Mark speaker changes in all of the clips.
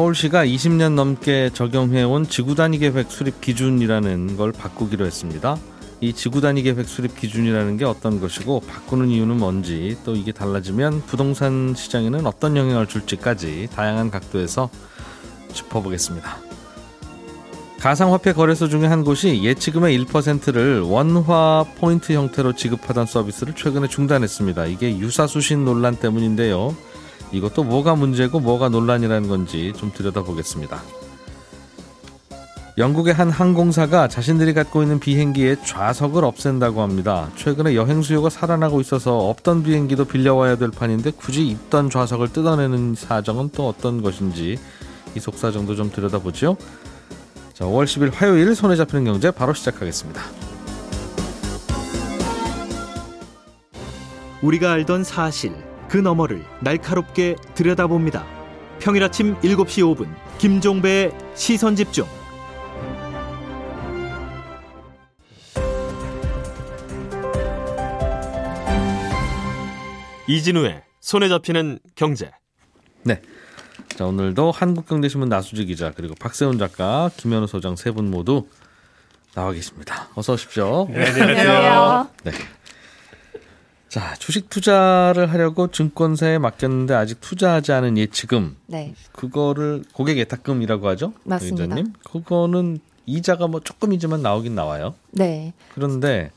Speaker 1: 서울시가 20년 넘게 적용해온 지구단위 계획 수립 기준이라는 걸 바꾸기로 했습니다. 이 지구단위 계획 수립 기준이라는 게 어떤 것이고 바꾸는 이유는 뭔지 또 이게 달라지면 부동산 시장에는 어떤 영향을 줄지까지 다양한 각도에서 짚어보겠습니다. 가상화폐 거래소 중에 한 곳이 예치금의 1%를 원화 포인트 형태로 지급하던 서비스를 최근에 중단했습니다. 이게 유사수신 논란 때문인데요. 이것도 뭐가 문제고 뭐가 논란이라는 건지 좀 들여다보겠습니다. 영국의 한 항공사가 자신들이 갖고 있는 비행기의 좌석을 없앤다고 합니다. 최근에 여행 수요가 살아나고 있어서 없던 비행기도 빌려와야 될 판인데 굳이 있던 좌석을 뜯어내는 사정은 또 어떤 것인지 이 속사정도 좀 들여다보죠. 자, 5월 10일 화요일 손에 잡히는 경제 바로 시작하겠습니다.
Speaker 2: 우리가 알던 사실 그 너머를 날카롭게 들여다봅니다. 평일 아침 7시 5분 김종배의 시선 집중. 이진우의 손에 잡히는 경제.
Speaker 1: 네. 자, 오늘도 한국경제신문 나수지 기자 그리고 박세훈 작가, 김현우 소장 세 분 모두 나와 계십니다. 어서 오십시오.
Speaker 3: 네, 안녕하세요.
Speaker 1: 네. 자, 주식 투자를 하려고 증권사에 맡겼는데 아직 투자하지 않은 예치금.
Speaker 3: 네.
Speaker 1: 그거를 고객 예탁금이라고 하죠?
Speaker 3: 맞습니다.
Speaker 1: 기자님? 그거는 이자가 뭐 조금이지만 나오긴 나와요.
Speaker 3: 네.
Speaker 1: 그런데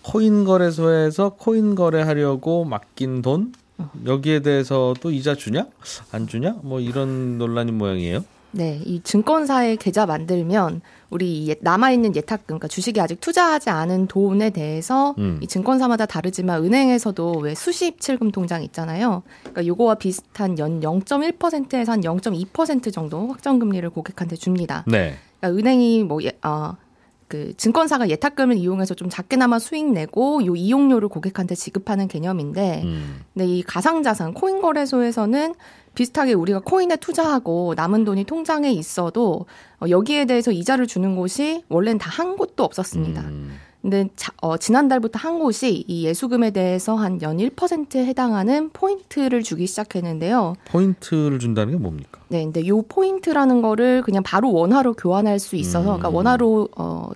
Speaker 1: 코인 거래소에서 코인 거래하려고 맡긴 돈 여기에 대해서도 이자 주냐 안 주냐 뭐 이런 논란인 모양이에요.
Speaker 3: 네, 이 증권사에 계좌 만들면 우리 남아 있는 예탁금, 그러니까 주식이 아직 투자하지 않은 돈에 대해서
Speaker 1: 음.
Speaker 3: 이 증권사마다 다르지만 은행에서도 왜 수시입출금 통장 있잖아요. 그러니까 요거와 비슷한 연 0.1%에서 한 0.2% 정도 확정 금리를 고객한테 줍니다.
Speaker 1: 네.
Speaker 3: 그러니까 은행이 뭐 예, 어, 그 증권사가 예탁금을 이용해서 좀 작게나마 수익 내고 요 이용료를 고객한테 지급하는 개념인데
Speaker 1: 음.
Speaker 3: 근데 이 가상 자산 코인 거래소에서는 비슷하게 우리가 코인에 투자하고 남은 돈이 통장에 있어도 어, 여기에 대해서 이자를 주는 곳이 원래는 다 한 곳도 없었습니다.
Speaker 1: 음.
Speaker 3: 근데 자, 어, 지난달부터 한 곳이 이 예수금에 대해서 한 연 1%에 해당하는 포인트를 주기 시작했는데요.
Speaker 1: 포인트를 준다는 게 뭡니까?
Speaker 3: 네, 근데 요 포인트라는 거를 그냥 바로 원화로 교환할 수 있어서,
Speaker 1: 음.
Speaker 3: 그러니까 원화로 어,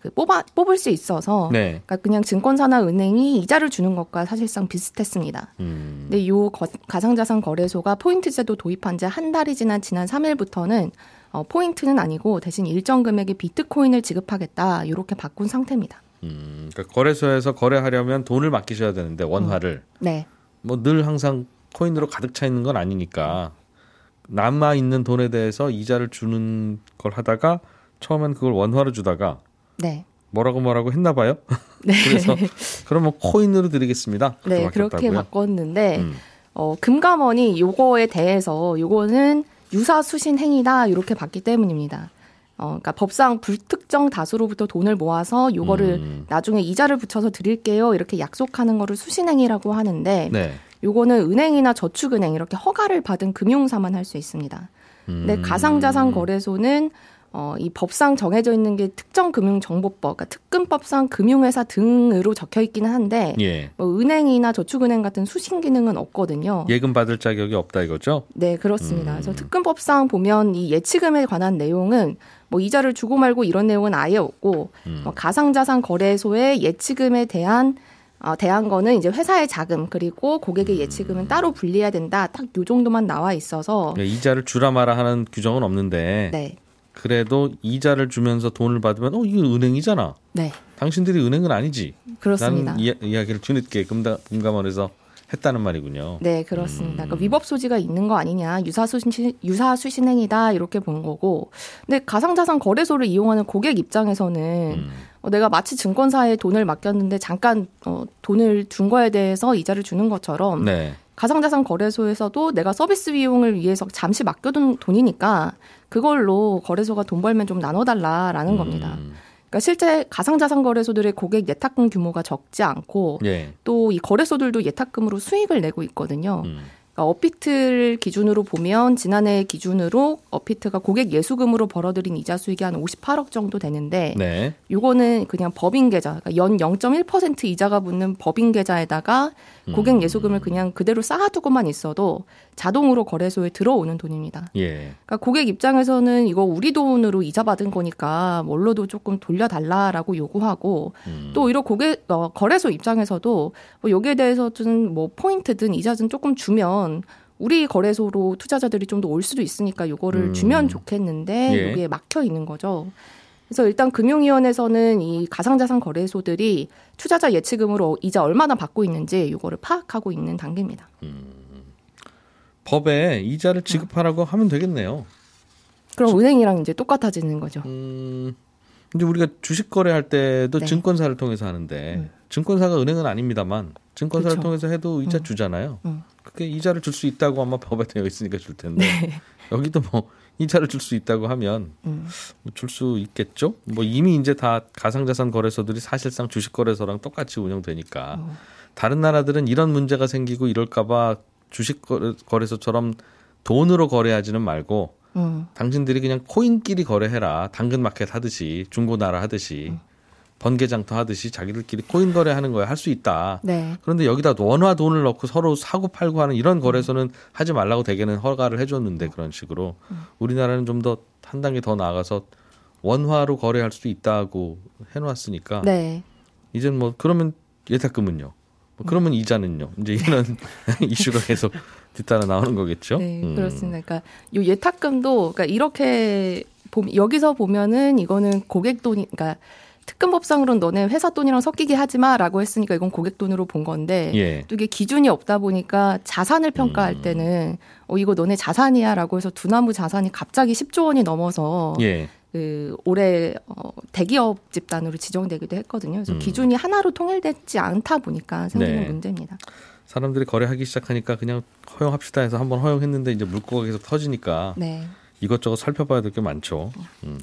Speaker 3: 그 뽑아 뽑을 수 있어서,
Speaker 1: 네.
Speaker 3: 그러니까 그냥 증권사나 은행이 이자를 주는 것과 사실상 비슷했습니다.
Speaker 1: 음.
Speaker 3: 근데 요 거- 가상자산 거래소가 포인트 제도 도입한 지 한 달이 지난 지난 3일부터는 어, 포인트는 아니고 대신 일정 금액의 비트코인을 지급하겠다 이렇게 바꾼 상태입니다.
Speaker 1: 음. 그러니까 거래소에서 거래하려면 돈을 맡기셔야 되는데 원화를
Speaker 3: 네,
Speaker 1: 뭐 늘 항상 코인으로 가득 차 있는 건 아니니까 남아 있는 돈에 대해서 이자를 주는 걸 하다가 처음엔 그걸 원화로 주다가
Speaker 3: 네,
Speaker 1: 뭐라고 뭐라고 했나 봐요.
Speaker 3: 네,
Speaker 1: 그래서 그럼 뭐 코인으로 드리겠습니다.
Speaker 3: 네 그렇게? 바꿨는데
Speaker 1: 음.
Speaker 3: 어, 금감원이 요거에 대해서 요거는 유사 수신 행위다 이렇게 봤기 때문입니다. 어, 그러니까 법상 불특정 다수로부터 돈을 모아서 요거를
Speaker 1: 음.
Speaker 3: 나중에 이자를 붙여서 드릴게요 이렇게 약속하는 거를 수신 행위라고 하는데
Speaker 1: 네.
Speaker 3: 요거는 은행이나 저축은행 이렇게 허가를 받은 금융사만 할 수 있습니다. 근데
Speaker 1: 음.
Speaker 3: 가상자산 거래소는 어, 이 법상 정해져 있는 게 특정금융정보법, 그러니까 특근법상 금융회사 등으로 적혀 있기는 한데
Speaker 1: 예.
Speaker 3: 뭐 은행이나 저축은행 같은 수신 기능은 없거든요.
Speaker 1: 예금 받을 자격이 없다 이거죠?
Speaker 3: 네, 그렇습니다.
Speaker 1: 음.
Speaker 3: 그래서 특근법상 보면 이 예치금에 관한 내용은 뭐 이자를 주고 말고 이런 내용은 아예 없고
Speaker 1: 음.
Speaker 3: 뭐 가상자산 거래소의 예치금에 대한 어, 대한 거는 이제 회사의 자금 그리고 고객의 예치금은 따로 분리해야 된다. 딱 요 정도만 나와 있어서
Speaker 1: 예, 이자를 주라 마라 하는 규정은 없는데
Speaker 3: 네,
Speaker 1: 그래도 이자를 주면서 돈을 받으면 어 이거 은행이잖아.
Speaker 3: 네,
Speaker 1: 당신들이 은행은 아니지.
Speaker 3: 그렇습니다.
Speaker 1: 라는 이야, 이야 기를 뒤늦게 금다, 금감원에서 했다는 말이군요.
Speaker 3: 네, 그렇습니다. 그러니까 위법 소지가 있는 거 아니냐, 유사 수신 유사 수신 행위다 이렇게 본 거고. 근데 가상자산 거래소를 이용하는 고객 입장에서는
Speaker 1: 음.
Speaker 3: 어, 내가 마치 증권사에 돈을 맡겼는데 잠깐 어, 돈을 준 거에 대해서 이자를 주는 것처럼
Speaker 1: 네.
Speaker 3: 가상자산 거래소에서도 내가 서비스 비용을 위해서 잠시 맡겨둔 돈이니까 그걸로 거래소가 돈 벌면 좀 나눠달라라는 겁니다.
Speaker 1: 음.
Speaker 3: 그러니까 실제 가상자산 거래소들의 고객 예탁금 규모가 적지 않고
Speaker 1: 예.
Speaker 3: 또이 거래소들도 예탁금으로 수익을 내고 있거든요.
Speaker 1: 음.
Speaker 3: 그러니까 어피트를 기준으로 보면 지난해 기준으로 어피트가 고객 예수금으로 벌어들인 이자 수익이 한 58억 정도 되는데
Speaker 1: 네.
Speaker 3: 요거는 그냥 법인 계좌, 그러니까 연 0.1% 이자가 붙는 법인 계좌에다가 고객
Speaker 1: 음.
Speaker 3: 예수금을 그냥 그대로 쌓아두고만 있어도 자동으로 거래소에 들어오는 돈입니다.
Speaker 1: 예.
Speaker 3: 그러니까 고객 입장에서는 이거 우리 돈으로 이자 받은 거니까 뭘로도 조금 돌려달라라고 요구하고
Speaker 1: 음.
Speaker 3: 또 오히려 고객 어, 거래소 입장에서도 뭐 여기에 대해서든 뭐 포인트든 이자든 조금 주면 우리 거래소로 투자자들이 좀 더 올 수도 있으니까 요거를
Speaker 1: 음.
Speaker 3: 주면 좋겠는데
Speaker 1: 예.
Speaker 3: 여기에 막혀 있는 거죠. 그래서 일단 금융위원회에서는 이 가상자산 거래소들이 투자자 예치금으로 이자 얼마나 받고 있는지 요거를 파악하고 있는 단계입니다.
Speaker 1: 법에 이자를 지급하라고 하면 되겠네요.
Speaker 3: 그럼 은행이랑 이제 똑같아지는 거죠.
Speaker 1: 음. 이제 우리가 주식 거래할 때도
Speaker 3: 네.
Speaker 1: 증권사를 통해서 하는데
Speaker 3: 음.
Speaker 1: 증권사가 은행은 아닙니다만 증권사를
Speaker 3: 그쵸.
Speaker 1: 통해서 해도 이자
Speaker 3: 음.
Speaker 1: 주잖아요.
Speaker 3: 음.
Speaker 1: 그게 이자를 줄 수 있다고 아마 법에 되어 있으니까 줄 텐데
Speaker 3: 네.
Speaker 1: 여기도 뭐 이자를 줄 수 있다고 하면
Speaker 3: 음.
Speaker 1: 줄수 있겠죠. 뭐 이미 이제 다 가상자산 거래소들이 사실상 주식 거래소랑 똑같이 운영되니까
Speaker 3: 어.
Speaker 1: 다른 나라들은 이런 문제가 생기고 이럴까봐 주식 거래- 거래소처럼 돈으로 거래하지는 말고
Speaker 3: 음.
Speaker 1: 당신들이 그냥 코인끼리 거래해라. 당근마켓 하듯이 중고나라 하듯이 번개장터 하듯이 자기들끼리 코인 거래하는 거야 할 수 있다.
Speaker 3: 네.
Speaker 1: 그런데 여기다 원화 돈을 넣고 서로 사고 팔고 하는 이런 거래소는 하지 말라고 대개는 허가를 해줬는데 그런 식으로 우리나라는 좀 더 한 단계 더 나아가서 원화로 거래할 수 있다고 해놓았으니까
Speaker 3: 네.
Speaker 1: 이젠 뭐 그러면 예탁금은요. 뭐 그러면 이자는요. 이제 이런 이슈가 계속 뒤따라 나오는 거겠죠.
Speaker 3: 네,
Speaker 1: 음.
Speaker 3: 그렇습니다. 그러니까 요 예탁금도 그러니까 이렇게 보- 여기서 보면은 이거는 고객 돈이 그러니까 특근법상으로는 너네 회사 돈이랑 섞이게 하지 마라고 했으니까 이건 고객 돈으로 본 건데
Speaker 1: 예.
Speaker 3: 또 이게 기준이 없다 보니까 자산을 평가할
Speaker 1: 음.
Speaker 3: 때는 어 이거 너네 자산이야라고 해서 두나무 자산이 갑자기 10조 원이 넘어서
Speaker 1: 예.
Speaker 3: 그 올해 어, 대기업 집단으로 지정되기도 했거든요. 그래서
Speaker 1: 음.
Speaker 3: 기준이 하나로 통일되지 않다 보니까 생기는
Speaker 1: 네.
Speaker 3: 문제입니다.
Speaker 1: 사람들이 거래하기 시작하니까 그냥 허용합시다 해서 한번 허용했는데 이제 물꼬가 계속 터지니까
Speaker 3: 네.
Speaker 1: 이것저것 살펴봐야 될 게 많죠. 음.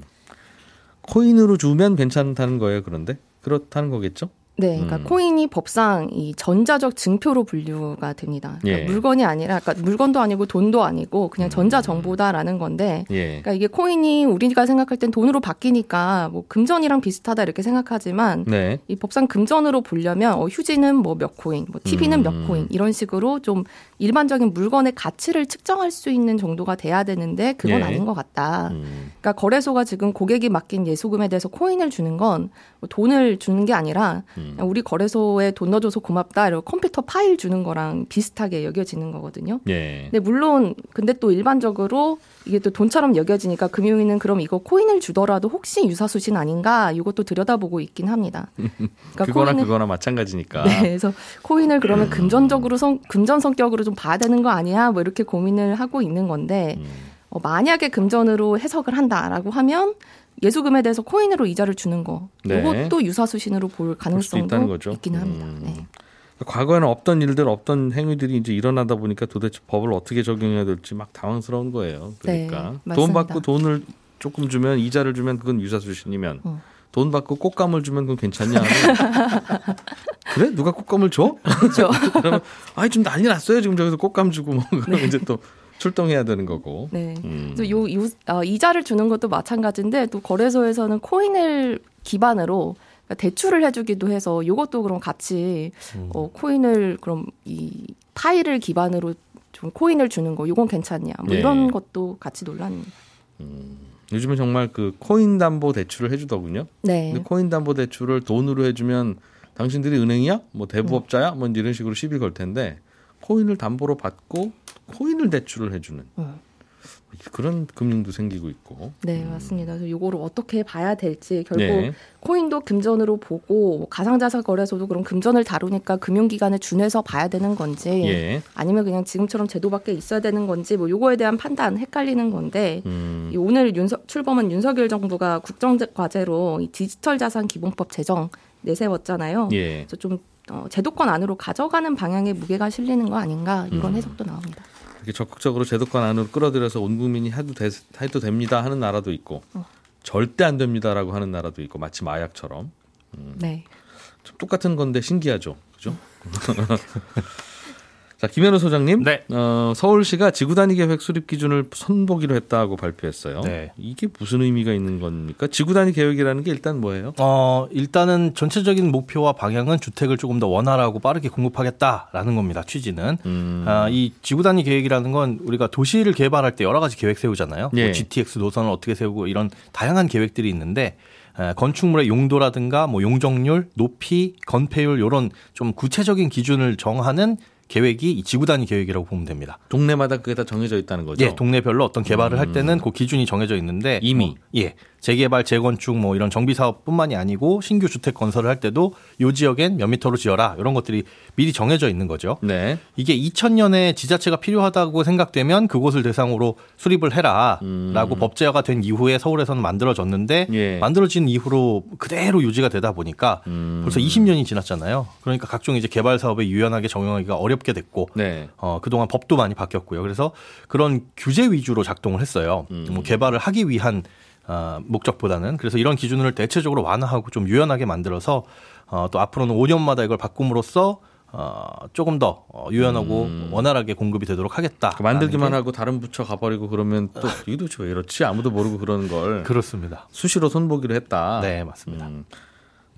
Speaker 1: 코인으로 주면 괜찮다는 거예요. 그런데 그렇다는 거겠죠?
Speaker 3: 네, 그러니까
Speaker 1: 음.
Speaker 3: 코인이 법상 이 전자적 증표로 분류가 됩니다. 그러니까
Speaker 1: 예.
Speaker 3: 물건이 아니라, 그러니까 물건도 아니고 돈도 아니고 그냥
Speaker 1: 음.
Speaker 3: 전자 정보다라는 건데,
Speaker 1: 예.
Speaker 3: 그러니까 이게 코인이 우리가 생각할 땐 돈으로 바뀌니까 뭐 금전이랑 비슷하다 이렇게 생각하지만
Speaker 1: 네.
Speaker 3: 이 법상 금전으로 보려면 어, 휴지는 뭐 몇 코인, 뭐 TV는
Speaker 1: 음.
Speaker 3: 몇 코인 이런 식으로 좀 일반적인 물건의 가치를 측정할 수 있는 정도가 돼야 되는데 그건
Speaker 1: 예.
Speaker 3: 아닌 것 같다.
Speaker 1: 음.
Speaker 3: 그러니까 거래소가 지금 고객이 맡긴 예수금에 대해서 코인을 주는 건 뭐 돈을 주는 게 아니라
Speaker 1: 음.
Speaker 3: 우리 거래소에 돈 넣어줘서 고맙다 이러고 컴퓨터 파일 주는 거랑 비슷하게 여겨지는 거거든요.
Speaker 1: 예.
Speaker 3: 근데 물론 근데 또 일반적으로 이게 또 돈처럼 여겨지니까 금융위는 그럼 이거 코인을 주더라도 혹시 유사수신 아닌가 이것도 들여다보고 있긴 합니다. 그러니까
Speaker 1: 그거나
Speaker 3: 코인을-
Speaker 1: 그거나 마찬가지니까.
Speaker 3: 네, 그래서 코인을 그러면 금전적으로 성, 금전 성격으로 좀 봐야 되는 거 아니야? 뭐 이렇게 고민을 하고 있는 건데
Speaker 1: 음.
Speaker 3: 어, 만약에 금전으로 해석을 한다라고 하면 예수금에 대해서 코인으로 이자를 주는 거
Speaker 1: 네.
Speaker 3: 이것도 유사수신으로 볼 가능성도
Speaker 1: 거죠.
Speaker 3: 있긴 합니다.
Speaker 1: 음.
Speaker 3: 네.
Speaker 1: 과거에는 없던 일들, 없던 행위들이 이제 일어나다 보니까 도대체 법을 어떻게 적용해야 될지 막 당황스러운 거예요. 그러니까
Speaker 3: 네,
Speaker 1: 돈. 받고 돈을 조금 주면 이자를 주면 그건 유사수신이면
Speaker 3: 어.
Speaker 1: 돈 받고 꽃감을 주면 그건 괜찮냐? 그래? 누가 꽃감을 줘?
Speaker 3: 그렇죠.
Speaker 1: 그러면 아이 좀 난리 났어요. 지금 저기서 꽃감 주고 뭐 그러면 이제 또 출동해야 되는 거고.
Speaker 3: 네.
Speaker 1: 음.
Speaker 3: 그래서 요, 요 어, 이자를 주는 것도 마찬가지인데 또 거래소에서는 코인을 기반으로 그러니까 대출을 해주기도 해서 요것도 그럼 같이
Speaker 1: 음.
Speaker 3: 어, 코인을 그럼 이 파일을 기반으로 좀 코인을 주는 거 요건 괜찮냐 뭐
Speaker 1: 네.
Speaker 3: 이런 것도 같이 논란입니다.
Speaker 1: 요즘은 정말 그 코인 담보 대출을 해주더군요.
Speaker 3: 네.
Speaker 1: 근데 코인 담보 대출을 돈으로 해주면 당신들이 은행이야? 뭐 대부업자야? 뭐 이런 식으로 시비 걸 텐데 코인을 담보로 받고 코인을 대출을 해주는
Speaker 3: 음.
Speaker 1: 그런 금융도 생기고 있고.
Speaker 3: 네, 맞습니다. 그래서 요거를 어떻게 봐야 될지 결국
Speaker 1: 네.
Speaker 3: 코인도 금전으로 보고 뭐 가상자산 거래소도 그럼 금전을 다루니까 금융기관에 준해서 봐야 되는 건지
Speaker 1: 예.
Speaker 3: 아니면 그냥 지금처럼 제도 밖에 있어야 되는 건지 뭐 요거에 대한 판단 헷갈리는 건데
Speaker 1: 음,
Speaker 3: 이 오늘 윤석, 출범한 윤석열 정부가 국정 과제로 이 디지털 자산 기본법 제정 내세웠잖아요.
Speaker 1: 예.
Speaker 3: 그래서 좀 어, 제도권 안으로 가져가는 방향의 무게가 실리는 거 아닌가 이런
Speaker 1: 음.
Speaker 3: 해석도 나옵니다.
Speaker 1: 이렇게 적극적으로 제도권 안으로 끌어들여서 온 국민이 해도 되, 해도 됩니다 하는 나라도 있고
Speaker 3: 어.
Speaker 1: 절대 안 됩니다라고 하는 나라도 있고 마치 마약처럼
Speaker 3: 네.
Speaker 1: 좀 똑같은 건데 신기하죠, 그죠? 자 김현우 소장님,
Speaker 4: 네.
Speaker 1: 어, 서울시가 지구 단위 계획 수립 기준을 선보기로 했다고 발표했어요.
Speaker 4: 네.
Speaker 1: 이게 무슨 의미가 있는 겁니까? 지구 단위 계획이라는 게 일단 뭐예요?
Speaker 4: 어, 일단은 전체적인 목표와 방향은 주택을 조금 더 원활하고 빠르게 공급하겠다라는 겁니다. 취지는.
Speaker 1: 음.
Speaker 4: 아, 이 지구 단위 계획이라는 건 우리가 도시를 개발할 때 여러 가지 계획 세우잖아요.
Speaker 1: 예.
Speaker 4: 뭐 GTX 노선을 어떻게 세우고 이런 다양한 계획들이 있는데 에, 건축물의 용도라든가 뭐 용적률, 높이, 건폐율 이런 좀 구체적인 기준을 정하는 계획이 이 지구 단위 계획이라고 보면 됩니다.
Speaker 1: 동네마다 그게 다 정해져 있다는 거죠.
Speaker 4: 예, 동네별로 어떤 개발을 할 때는 그 기준이 정해져 있는데
Speaker 1: 이미.
Speaker 4: 뭐, 예, 재개발, 재건축 뭐 이런 정비 사업뿐만이 아니고 신규 주택 건설을 할 때도 요 지역엔 몇 미터로 지어라 이런 것들이 미리 정해져 있는 거죠.
Speaker 1: 네.
Speaker 4: 이게 2000년에 지자체가 필요하다고 생각되면 그곳을 대상으로 수립을 해라라고 법제화가 된 이후에 서울에서는 만들어졌는데
Speaker 1: 음. 예.
Speaker 4: 만들어진 이후로 그대로 유지가 되다 보니까
Speaker 1: 음.
Speaker 4: 벌써 20년이 지났잖아요. 그러니까 각종 이제 개발 사업에 유연하게 적용하기가 어렵게 됐고
Speaker 1: 네.
Speaker 4: 어, 그동안 법도 많이 바뀌었고요. 그래서 그런 규제 위주로 작동을 했어요.
Speaker 1: 음.
Speaker 4: 뭐 개발을 하기 위한 어, 목적보다는 그래서 이런 기준을 대체적으로 완화하고 좀 유연하게 만들어서 어, 또 앞으로는 5년마다 이걸 바꿈으로써 어, 조금 더 어, 유연하고 원활하게 공급이 되도록 하겠다.
Speaker 1: 음. 그 만들기만 하고 다른 부처 가버리고 그러면 또 이게 도대체 왜 이렇지 아무도 모르고 그러는 걸
Speaker 4: 그렇습니다.
Speaker 1: 수시로 손보기로 했다.
Speaker 4: 네, 맞습니다.
Speaker 1: 음,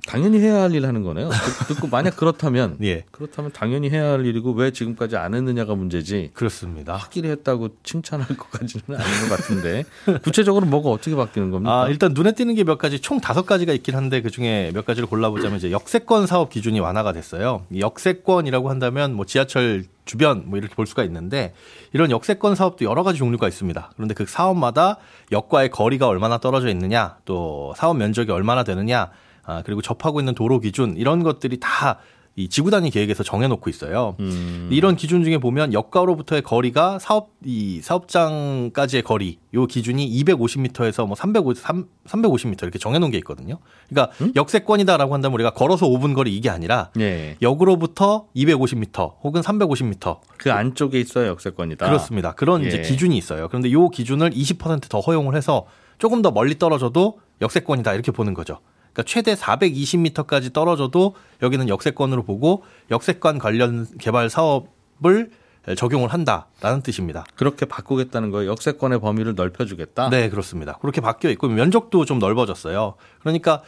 Speaker 1: 당연히 해야 할 일 하는 거네요. 듣- 듣고 만약 그렇다면
Speaker 4: 예,
Speaker 1: 그렇다면 당연히 해야 할 일이고 왜 지금까지 안 했느냐가 문제지.
Speaker 4: 그렇습니다.
Speaker 1: 하기로 했다고 칭찬할 것까지는 아닌 것 같은데 구체적으로 뭐가 어떻게 바뀌는 겁니까?
Speaker 4: 아, 일단 눈에 띄는 게 몇 가지 총 다섯 가지가 있긴 한데 그 중에 몇 가지를 골라보자면 이제 역세권 사업 기준이 완화가 됐어요. 이 역세권이라고 한다면 뭐 지하철 주변 뭐 이렇게 볼 수가 있는데 이런 역세권 사업도 여러 가지 종류가 있습니다. 그런데 그 사업마다 역과의 거리가 얼마나 떨어져 있느냐, 또 사업 면적이 얼마나 되느냐, 아, 그리고 접하고 있는 도로 기준 이런 것들이 다 이 지구 단위 계획에서 정해놓고 있어요.
Speaker 1: 음.
Speaker 4: 이런 기준 중에 보면 역가로부터의 거리가 사업 이 사업장까지의 거리 요 기준이 250m에서 뭐 350, 350m 이렇게 정해놓은 게 있거든요. 그러니까
Speaker 1: 음?
Speaker 4: 역세권이다라고 한다면 우리가 걸어서 5분 거리 이게 아니라
Speaker 1: 예.
Speaker 4: 역으로부터 250m 혹은 350m
Speaker 1: 그 안쪽에 있어야 역세권이다.
Speaker 4: 그렇습니다. 그런 이제
Speaker 1: 예.
Speaker 4: 기준이 있어요. 그런데 요 기준을 20%더 허용을 해서 조금 더 멀리 떨어져도 역세권이다 이렇게 보는 거죠. 그러니까 최대 420m까지 떨어져도 여기는 역세권으로 보고 역세권 관련 개발 사업을 적용을 한다라는 뜻입니다.
Speaker 1: 그렇게 바꾸겠다는 거예요. 역세권의 범위를 넓혀주겠다.
Speaker 4: 네, 그렇습니다. 그렇게 바뀌어 있고 면적도 좀 넓어졌어요. 그러니까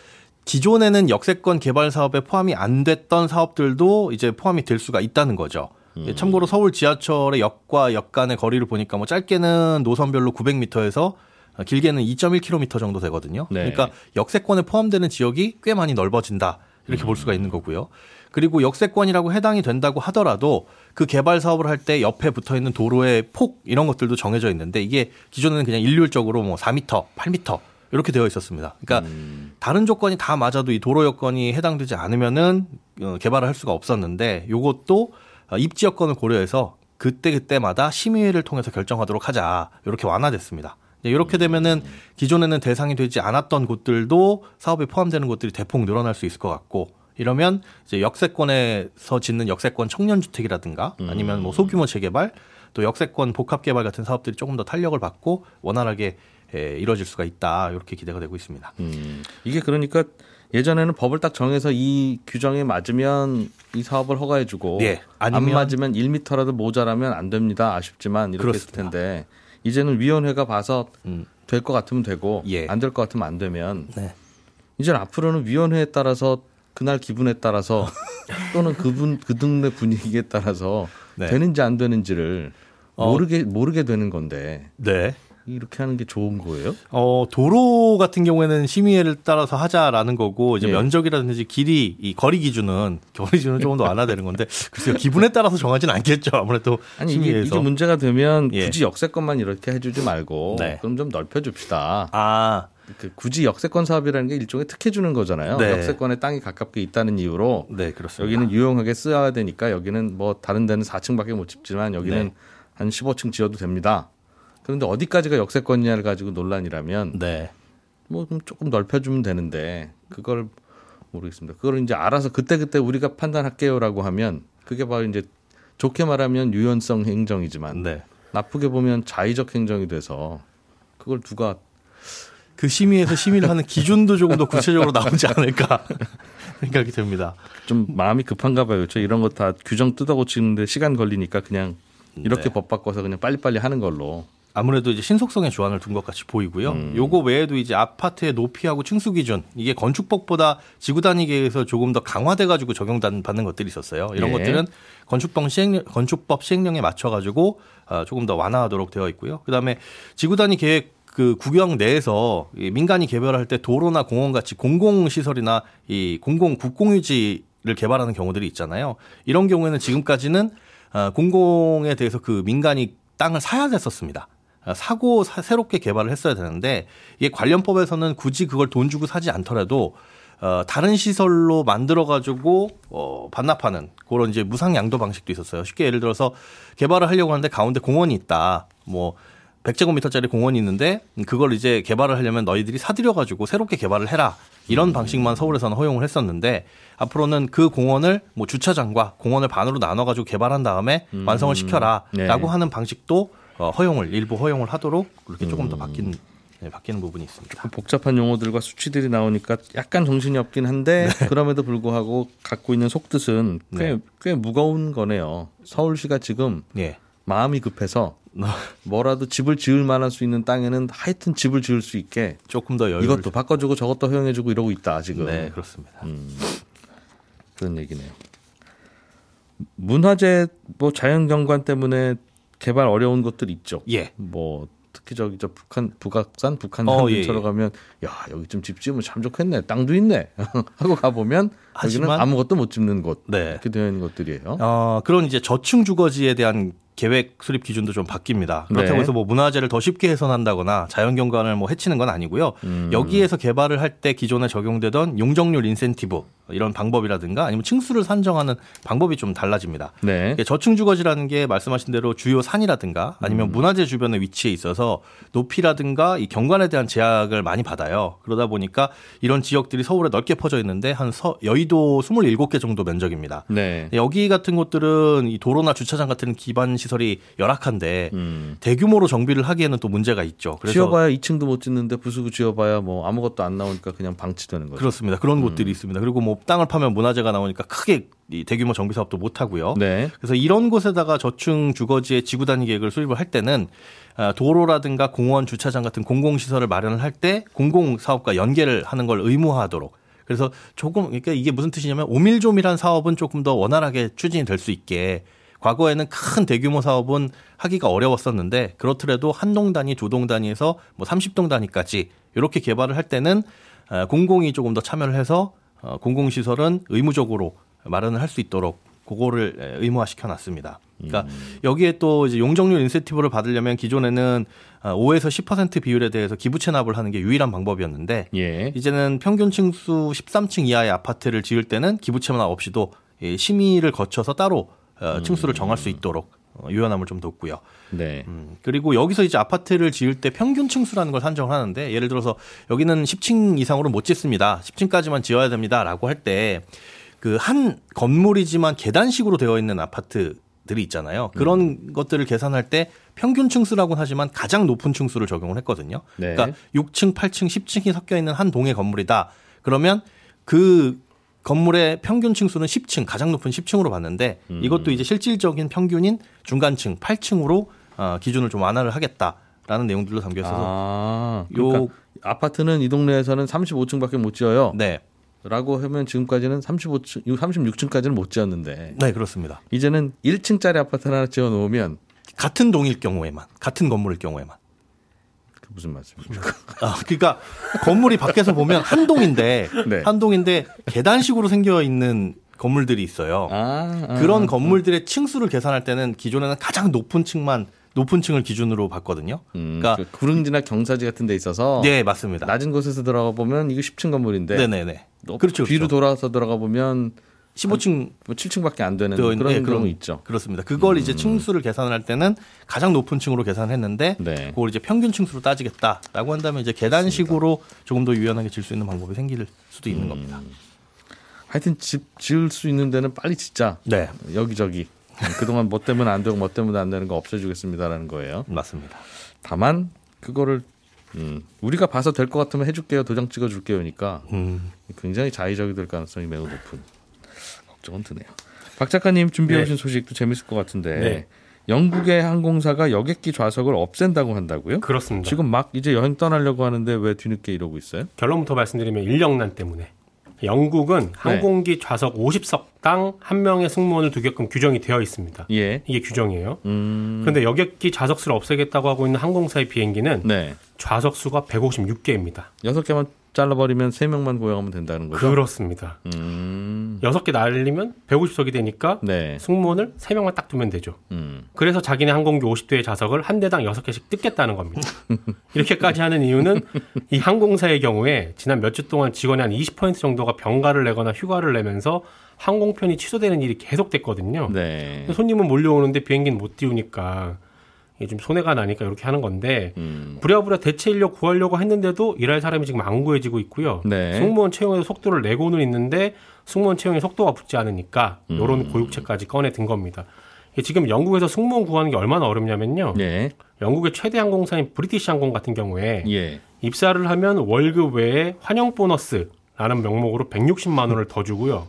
Speaker 4: 기존에는 역세권 개발 사업에 포함이 안 됐던 사업들도 이제 포함이 될 수가 있다는 거죠. 예, 참고로 서울 지하철의 역과 역 간의 거리를 보니까 뭐 짧게는 노선별로 900m에서 길게는 2.1km 정도 되거든요.
Speaker 1: 네.
Speaker 4: 그러니까 역세권에 포함되는 지역이 꽤 많이 넓어진다. 이렇게 볼 수가 있는 거고요. 그리고 역세권이라고 해당이 된다고 하더라도 그 개발 사업을 할 때 옆에 붙어 있는 도로의 폭 이런 것들도 정해져 있는데 이게 기존에는 그냥 일률적으로 뭐 4m, 8m 이렇게 되어 있었습니다. 그러니까 다른 조건이 다 맞아도 이 도로 여건이 해당되지 않으면은 어, 개발을 할 수가 없었는데 요것도 어, 입지 여건을 고려해서 그때 그때마다 심의회를 통해서 결정하도록 하자 이렇게 완화됐습니다. 네, 이렇게 되면은 기존에는 대상이 되지 않았던 곳들도 사업에 포함되는 곳들이 대폭 늘어날 수 있을 것 같고 이러면 이제 역세권에서 짓는 역세권 청년 주택이라든가 아니면 뭐 소규모 재개발 또 역세권 복합 개발 같은 사업들이 조금 더 탄력을 받고 원활하게 에, 이루어질 수가 있다 이렇게 기대가 되고 있습니다.
Speaker 1: 음, 이게 그러니까 예전에는 법을 딱 정해서 이 규정에 맞으면 이 사업을 허가해주고
Speaker 4: 예,
Speaker 1: 안 맞으면 1미터라도 모자라면 안 됩니다. 아쉽지만 이렇게 했을
Speaker 4: 그렇습니다.
Speaker 1: 텐데 이제는 위원회가 봐서
Speaker 4: 음.
Speaker 1: 될것 같으면 되고
Speaker 4: 예.
Speaker 1: 안될 것 같으면 안 되면
Speaker 4: 네.
Speaker 1: 이제는 앞으로는 위원회에 따라서 그날 기분에 따라서 또는 그분 그 동네 분위기에 따라서
Speaker 4: 네.
Speaker 1: 되는지 안 되는지를
Speaker 4: 어.
Speaker 1: 모르게 모르게 되는 건데
Speaker 4: 네.
Speaker 1: 이렇게 하는 게 좋은 거예요?
Speaker 4: 어, 도로 같은 경우에는 심의회를 따라서 하자라는 거고, 이제
Speaker 1: 예.
Speaker 4: 면적이라든지 길이, 이 거리 기준은, 거리 기준은 조금 더 완화되는 건데, 글쎄요, 기분에 따라서 정하지는 않겠죠. 아무래도
Speaker 1: 아니 이게,
Speaker 4: 심의회에서.
Speaker 1: 이게 문제가 되면
Speaker 4: 예.
Speaker 1: 굳이 역세권만 이렇게 해 주지 말고
Speaker 4: 네.
Speaker 1: 그럼 좀 넓혀 줍시다.
Speaker 4: 아,
Speaker 1: 그 굳이 역세권 사업이라는 게 일종의 특혜 주는 거잖아요.
Speaker 4: 네.
Speaker 1: 역세권에 땅이 가깝게 있다는 이유로
Speaker 4: 네, 그렇습니다.
Speaker 1: 여기는 유용하게 써야 되니까 여기는 뭐 다른 데는 4층밖에 못 짓지만 여기는
Speaker 4: 네.
Speaker 1: 한 15층 지어도 됩니다. 그런데 어디까지가 역세권이냐를 가지고 논란이라면
Speaker 4: 네.
Speaker 1: 뭐 그럼 조금 넓혀주면 되는데 그걸 모르겠습니다. 그걸 이제 알아서 그때 그때 우리가 판단할게요라고 하면 그게 바로 이제 좋게 말하면 유연성 행정이지만
Speaker 4: 네.
Speaker 1: 나쁘게 보면 자의적 행정이 돼서 그걸 누가
Speaker 4: 그 심의에서 심의를 하는 기준도 조금 더 구체적으로 나오지 않을까 생각이 듭니다.
Speaker 1: 좀 마음이 급한가 봐요. 저 이런 거 다 규정 뜯어 고치는데 시간 걸리니까 그냥 이렇게
Speaker 4: 네.
Speaker 1: 법 바꿔서 그냥 빨리빨리 하는 걸로.
Speaker 4: 아무래도 이제 신속성의 주안을 둔 것 같이 보이고요.
Speaker 1: 음.
Speaker 4: 요거 외에도 이제 아파트의 높이하고 층수 기준 이게 건축법보다 지구 단위계에서 조금 더 강화돼 가지고 적용받는 것들이 있었어요. 이런
Speaker 1: 예.
Speaker 4: 것들은 건축법 시행 건축법 시행령에 맞춰 가지고 어, 조금 더 완화하도록 되어 있고요. 그다음에 지구 단위 계획 그 구경 내에서 이 민간이 개발할 때 도로나 공원 같이 공공 시설이나 이 공공 국공유지를 개발하는 경우들이 있잖아요. 이런 경우에는 지금까지는 어, 공공에 대해서 그 민간이 땅을 사야 됐었습니다. 어, 사고 사- 새롭게 개발을 했어야 되는데 이게 관련법에서는 굳이 그걸 돈 주고 사지 않더라도 어, 다른 시설로 만들어 가지고 어, 반납하는 그런 이제 무상 양도 방식도 있었어요. 쉽게 예를 들어서 개발을 하려고 하는데 가운데 공원이 있다. 뭐 100제곱미터짜리 공원이 있는데 그걸 이제 개발을 하려면 너희들이 사들여 가지고 새롭게 개발을 해라. 이런 방식만 서울에서는 허용을 했었는데 앞으로는 그 공원을 뭐 주차장과 공원을 반으로 나눠 가지고 개발한 다음에 완성을 시켜라 라고
Speaker 1: 네.
Speaker 4: 하는 방식도 어, 허용을 일부 허용을 하도록 그렇게 조금 더 바뀐 네, 바뀌는 부분이 있습니다.
Speaker 1: 복잡한 용어들과 수치들이 나오니까 약간 정신이 없긴 한데 그럼에도 불구하고 갖고 있는 속뜻은 꽤,
Speaker 4: 네.
Speaker 1: 꽤 무거운 거네요. 서울시가 지금
Speaker 4: 예.
Speaker 1: 마음이 급해서 뭐라도 집을 지을 만할 수 있는 땅에는 하여튼 집을 지을 수 있게
Speaker 4: 조금 더 여유를
Speaker 1: 이것도 바꿔주고 저것도 허용해주고 이러고 있다 지금
Speaker 4: 네, 그렇습니다.
Speaker 1: 그런 얘기네요. 문화재 뭐 자연경관 때문에 개발 어려운 것들 있죠.
Speaker 4: 예.
Speaker 1: 뭐 특히 저기 저 북한 북악산 북한
Speaker 4: 어,
Speaker 1: 산
Speaker 4: 예,
Speaker 1: 근처로
Speaker 4: 예.
Speaker 1: 가면 야 여기 좀 집 지으면 참 좋겠네 땅도 있네 하고 가보면 여기는
Speaker 4: 하지만-
Speaker 1: 아무것도 못 짓는 곳
Speaker 4: 네.
Speaker 1: 이렇게 되어 있는 것들이에요.
Speaker 4: 어, 그런 이제 저층 주거지에 대한 계획 수립 기준도 좀 바뀝니다. 그렇다고
Speaker 1: 네.
Speaker 4: 해서 뭐 문화재를 더 쉽게 훼손한다거나 자연 경관을 뭐 해치는 건 아니고요.
Speaker 1: 음.
Speaker 4: 여기에서 개발을 할 때 기존에 적용되던 용적률 인센티브 이런 방법이라든가 아니면 층수를 산정하는 방법이 좀 달라집니다.
Speaker 1: 네.
Speaker 4: 저층 주거지라는 게 말씀하신 대로 주요 산이라든가 아니면 문화재 주변에 위치해 있어서 높이라든가 이 경관에 대한 제약을 많이 받아요. 그러다 보니까 이런 지역들이 서울에 넓게 퍼져 있는데 한 서, 여의도 27개 정도 면적입니다.
Speaker 1: 네.
Speaker 4: 여기 같은 곳들은 이 도로나 주차장 같은 기반 시설이 열악한데
Speaker 1: 음.
Speaker 4: 대규모로 정비를 하기에는 또 문제가 있죠. 그래서
Speaker 1: 지어봐야 2층도 못 짓는데 부수고 지어봐야 뭐 아무것도 안 나오니까 그냥 방치되는 거죠.
Speaker 4: 그렇습니다. 그런 곳들이 있습니다. 그리고 뭐 땅을 파면 문화재가 나오니까 크게 이 대규모 정비 사업도 못 하고요.
Speaker 1: 네.
Speaker 4: 그래서 이런 곳에다가 저층 주거지의 지구 단위 계획을 수립을 할 때는 아, 도로라든가 공원, 주차장 같은 공공 시설을 마련을 할 때 공공 사업과 연계를 하는 걸 의무화하도록 그래서 조금 그러니까 이게 무슨 뜻이냐면 오밀조밀한 사업은 조금 더 원활하게 추진이 될 수 있게 과거에는 큰 대규모 사업은 하기가 어려웠었는데 그렇더라도 한 동 단위, 두 동 단위에서 뭐 30동 단위까지 이렇게 개발을 할 때는 아, 공공이 조금 더 참여를 해서 어, 공공시설은 의무적으로 마련을 할 수 있도록 그거를 에, 의무화 시켜 놨습니다. 그러니까 여기에 또 이제 용적률 인센티브를 받으려면 기존에는 5에서 10% 비율에 대해서 기부 체납을 하는 게 유일한 방법이었는데
Speaker 1: 예.
Speaker 4: 이제는 평균 층수 13층 이하의 아파트를 지을 때는 기부 체납 없이도 이 심의를 거쳐서 따로 어, 층수를 정할 수 있도록 어, 유연함을 좀 뒀고요.
Speaker 1: 네.
Speaker 4: 음, 그리고 여기서 이제 아파트를 지을 때 평균 층수라는 걸 산정을 하는데 예를 들어서 여기는 10층 이상으로 못 짓습니다. 10층까지만 지어야 됩니다라고 할 때 그 한 건물이지만 계단식으로 되어 있는 아파트들이 있잖아요. 그런
Speaker 1: 음.
Speaker 4: 것들을 계산할 때 평균 층수라고는 하지만 가장 높은 층수를 적용을 했거든요.
Speaker 1: 네.
Speaker 4: 그러니까 6층, 8층, 10층이 섞여 있는 한 동의 건물이다. 그러면 그 건물의 평균 층수는 10층, 가장 높은 10층으로 봤는데
Speaker 1: 음.
Speaker 4: 이것도 이제 실질적인 평균인 중간층 8층으로 어, 기준을 좀 완화를 하겠다라는 내용들로 담겨 있어서
Speaker 1: 아,
Speaker 4: 요-
Speaker 1: 그러니까 아파트는 이 동네에서는 35층밖에 못 지어요.
Speaker 4: 네,
Speaker 1: 라고 하면 지금까지는 35층, 36층까지는 못 지었는데
Speaker 4: 네 그렇습니다.
Speaker 1: 이제는 1층짜리 아파트 하나 지어 놓으면
Speaker 4: 같은 동일 경우에만 같은 건물일 경우에만.
Speaker 1: 그 무슨 말씀입니까?
Speaker 4: 아, 그러니까 건물이 밖에서 보면 한 동인데
Speaker 1: 네.
Speaker 4: 한 동인데 계단식으로 생겨 있는 건물들이 있어요.
Speaker 1: 아, 아,
Speaker 4: 그런 건물들의 층수를 계산할 때는 기존에는 가장 높은 층만 높은 층을 기준으로 봤거든요.
Speaker 1: 음,
Speaker 4: 그러니까
Speaker 1: 그 구릉지나 경사지 같은 데 있어서
Speaker 4: 네 맞습니다.
Speaker 1: 낮은 곳에서 들어가 보면 이거 10층 건물인데
Speaker 4: 네네네.
Speaker 1: 높-
Speaker 4: 그렇죠.
Speaker 1: 뒤로
Speaker 4: 그렇죠.
Speaker 1: 돌아서 들어가 보면
Speaker 4: 15층
Speaker 1: 뭐 7층밖에 안 되는 그런
Speaker 4: 예,
Speaker 1: 경우
Speaker 4: 그런-
Speaker 1: 있죠.
Speaker 4: 그렇습니다. 그걸 이제 층수를 계산할 때는 가장 높은 층으로 계산했는데
Speaker 1: 네.
Speaker 4: 그걸 이제 평균 층수로 따지겠다라고 한다면 이제 계단식으로 조금 더 유연하게 질 수 있는 방법이 생길 수도
Speaker 1: 음.
Speaker 4: 있는 겁니다.
Speaker 1: 하여튼 집 지을 수 있는 데는 빨리 짓자.
Speaker 4: 네,
Speaker 1: 여기저기. 그동안 뭐 때문에 안 되고 뭐 때문에 안 되는 거 없애주겠습니다라는 거예요.
Speaker 4: 맞습니다.
Speaker 1: 다만 그거를 음, 우리가 봐서 될 것 같으면 해줄게요, 도장 찍어줄게요니까
Speaker 4: 음.
Speaker 1: 굉장히 자의적이 될 가능성이 매우 높은 걱정은 드네요. 박 작가님 준비해
Speaker 5: 네.
Speaker 1: 오신 소식도 재밌을 것 같은데
Speaker 5: 네.
Speaker 1: 영국의 항공사가 여객기 좌석을 없앤다고 한다고요?
Speaker 5: 그렇습니다.
Speaker 1: 지금 막 이제 여행 떠나려고 하는데 왜 뒤늦게 이러고 있어요?
Speaker 5: 결론부터 말씀드리면 인력난 때문에 영국은 항공기 좌석 50석당 한 명의 승무원을 두게끔 규정이 되어 있습니다.
Speaker 1: 예.
Speaker 5: 이게 규정이에요.
Speaker 1: 음.
Speaker 5: 그런데 여객기 좌석 수를 없애겠다고 하고 있는 항공사의 비행기는
Speaker 1: 네.
Speaker 5: 좌석 수가 156개입니다.
Speaker 1: 여섯 개만 잘라버리면 세 명만 고용하면 된다는 거죠?
Speaker 5: 그렇습니다.
Speaker 1: 음.
Speaker 5: 여섯 개 날리면 150석이 되니까
Speaker 1: 네.
Speaker 5: 승무원을 3명만 딱 두면 되죠.
Speaker 1: 음.
Speaker 5: 그래서 자기네 항공기 50대의 좌석을 한 대당 6개씩 뜯겠다는 겁니다. 이렇게까지 하는 이유는 이 항공사의 경우에 지난 몇 주 동안 직원의 한 20% 정도가 병가를 내거나 휴가를 내면서 항공편이 취소되는 일이 계속됐거든요.
Speaker 1: 네.
Speaker 5: 손님은 몰려오는데 비행기는 못 띄우니까 이게 좀 손해가 나니까 이렇게 하는 건데
Speaker 1: 음.
Speaker 5: 부랴부랴 대체 인력 구하려고 했는데도 일할 사람이 지금 안 구해지고 있고요.
Speaker 1: 네.
Speaker 5: 승무원 채용에도 속도를 내고는 있는데 승무원 채용에 속도가 붙지 않으니까 이런
Speaker 1: 음.
Speaker 5: 고육체까지 꺼내 든 겁니다. 지금 영국에서 승무원 구하는 게 얼마나 어렵냐면요.
Speaker 1: 예.
Speaker 5: 영국의 최대 항공사인 브리티시 항공 같은 경우에
Speaker 1: 예.
Speaker 5: 입사를 하면 월급 외에 환영 보너스라는 명목으로 160만 원을 더 주고요.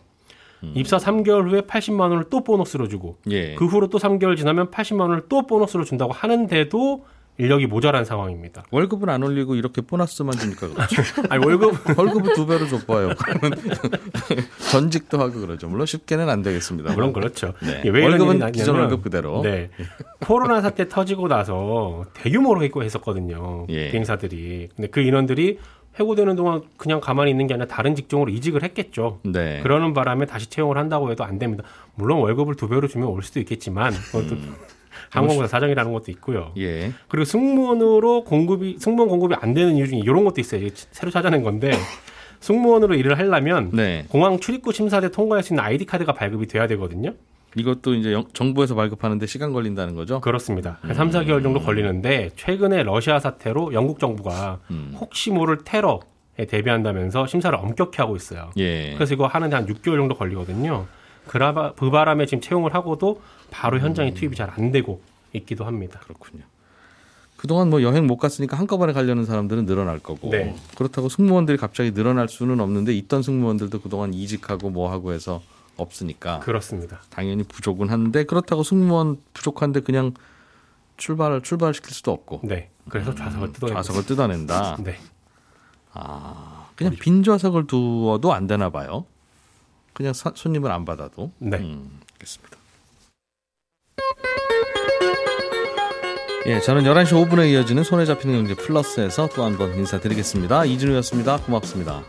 Speaker 5: 입사 3개월 후에 80만 원을 또 보너스로 주고
Speaker 1: 음. 예.
Speaker 5: 그 후로 또 3개월 지나면 80만 원을 또 보너스로 준다고 하는데도 인력이 모자란 상황입니다.
Speaker 1: 월급은 안 올리고 이렇게 보너스만 주니까 그렇죠.
Speaker 5: 아니 월급
Speaker 1: 월급을 두 배로 줘봐요. 전직도 하고 그러죠. 물론 쉽게는 안 되겠습니다.
Speaker 5: 물론 그렇죠.
Speaker 1: 네.
Speaker 5: 이런
Speaker 1: 월급은 기존 월급 그대로.
Speaker 5: 네. 코로나 사태 터지고 나서 대규모로 해고했었거든요.
Speaker 1: 예.
Speaker 5: 비행사들이. 근데 그 인원들이 해고되는 동안 그냥 가만히 있는 게 아니라 다른 직종으로 이직을 했겠죠.
Speaker 1: 네.
Speaker 5: 그러는 바람에 다시 채용을 한다고 해도 안 됩니다. 물론 월급을 두 배로 주면 올 수도 있겠지만 그것도 항공사 사정이라는 것도 있고요.
Speaker 1: 음. 예.
Speaker 5: 그리고 승무원으로 공급이 승무원 공급이 안 되는 이유 중에 이런 것도 있어요. 새로 찾아낸 건데 승무원으로 일을 하려면
Speaker 1: 네.
Speaker 5: 공항 출입구 심사대 통과할 수 있는 아이디 카드가 발급이 돼야 되거든요.
Speaker 1: 이것도 이제 영- 정부에서 발급하는데 시간 걸린다는 거죠?
Speaker 5: 그렇습니다. 한 3, 4개월 정도 걸리는데 최근에 러시아 사태로 영국 정부가
Speaker 1: 음.
Speaker 5: 혹시 모를 테러 에 대비한다면서 심사를 엄격히 하고 있어요.
Speaker 1: 예.
Speaker 5: 그래서 이거 하는데 한 6개월 정도 걸리거든요. 그라바, 그 바람에 지금 채용을 하고도 바로 현장에 투입이 잘 안 되고 있기도 합니다.
Speaker 1: 그렇군요. 그동안 뭐 여행 못 갔으니까 한꺼번에 가려는 사람들은 늘어날 거고
Speaker 5: 네.
Speaker 1: 그렇다고 승무원들이 갑자기 늘어날 수는 없는데 있던 승무원들도 그동안 이직하고 뭐 하고 해서 없으니까
Speaker 5: 그렇습니다.
Speaker 1: 당연히 부족은 한데 그렇다고 승무원 부족한데 그냥 출발을 출발시킬 수도 없고
Speaker 5: 네. 그래서 좌석을 뜯어내고
Speaker 1: 좌석을 뜯어낸다.
Speaker 5: 네.
Speaker 1: 아 그냥 빈 좌석을 두어도 안 되나 봐요. 그냥 사- 손님을 안 받아도.
Speaker 5: 네.
Speaker 1: 음, 알겠습니다. 예, 저는 11시 5분에 이어지는 손에 잡히는 경제 플러스에서 또 한 번 인사드리겠습니다. 이진우였습니다. 고맙습니다.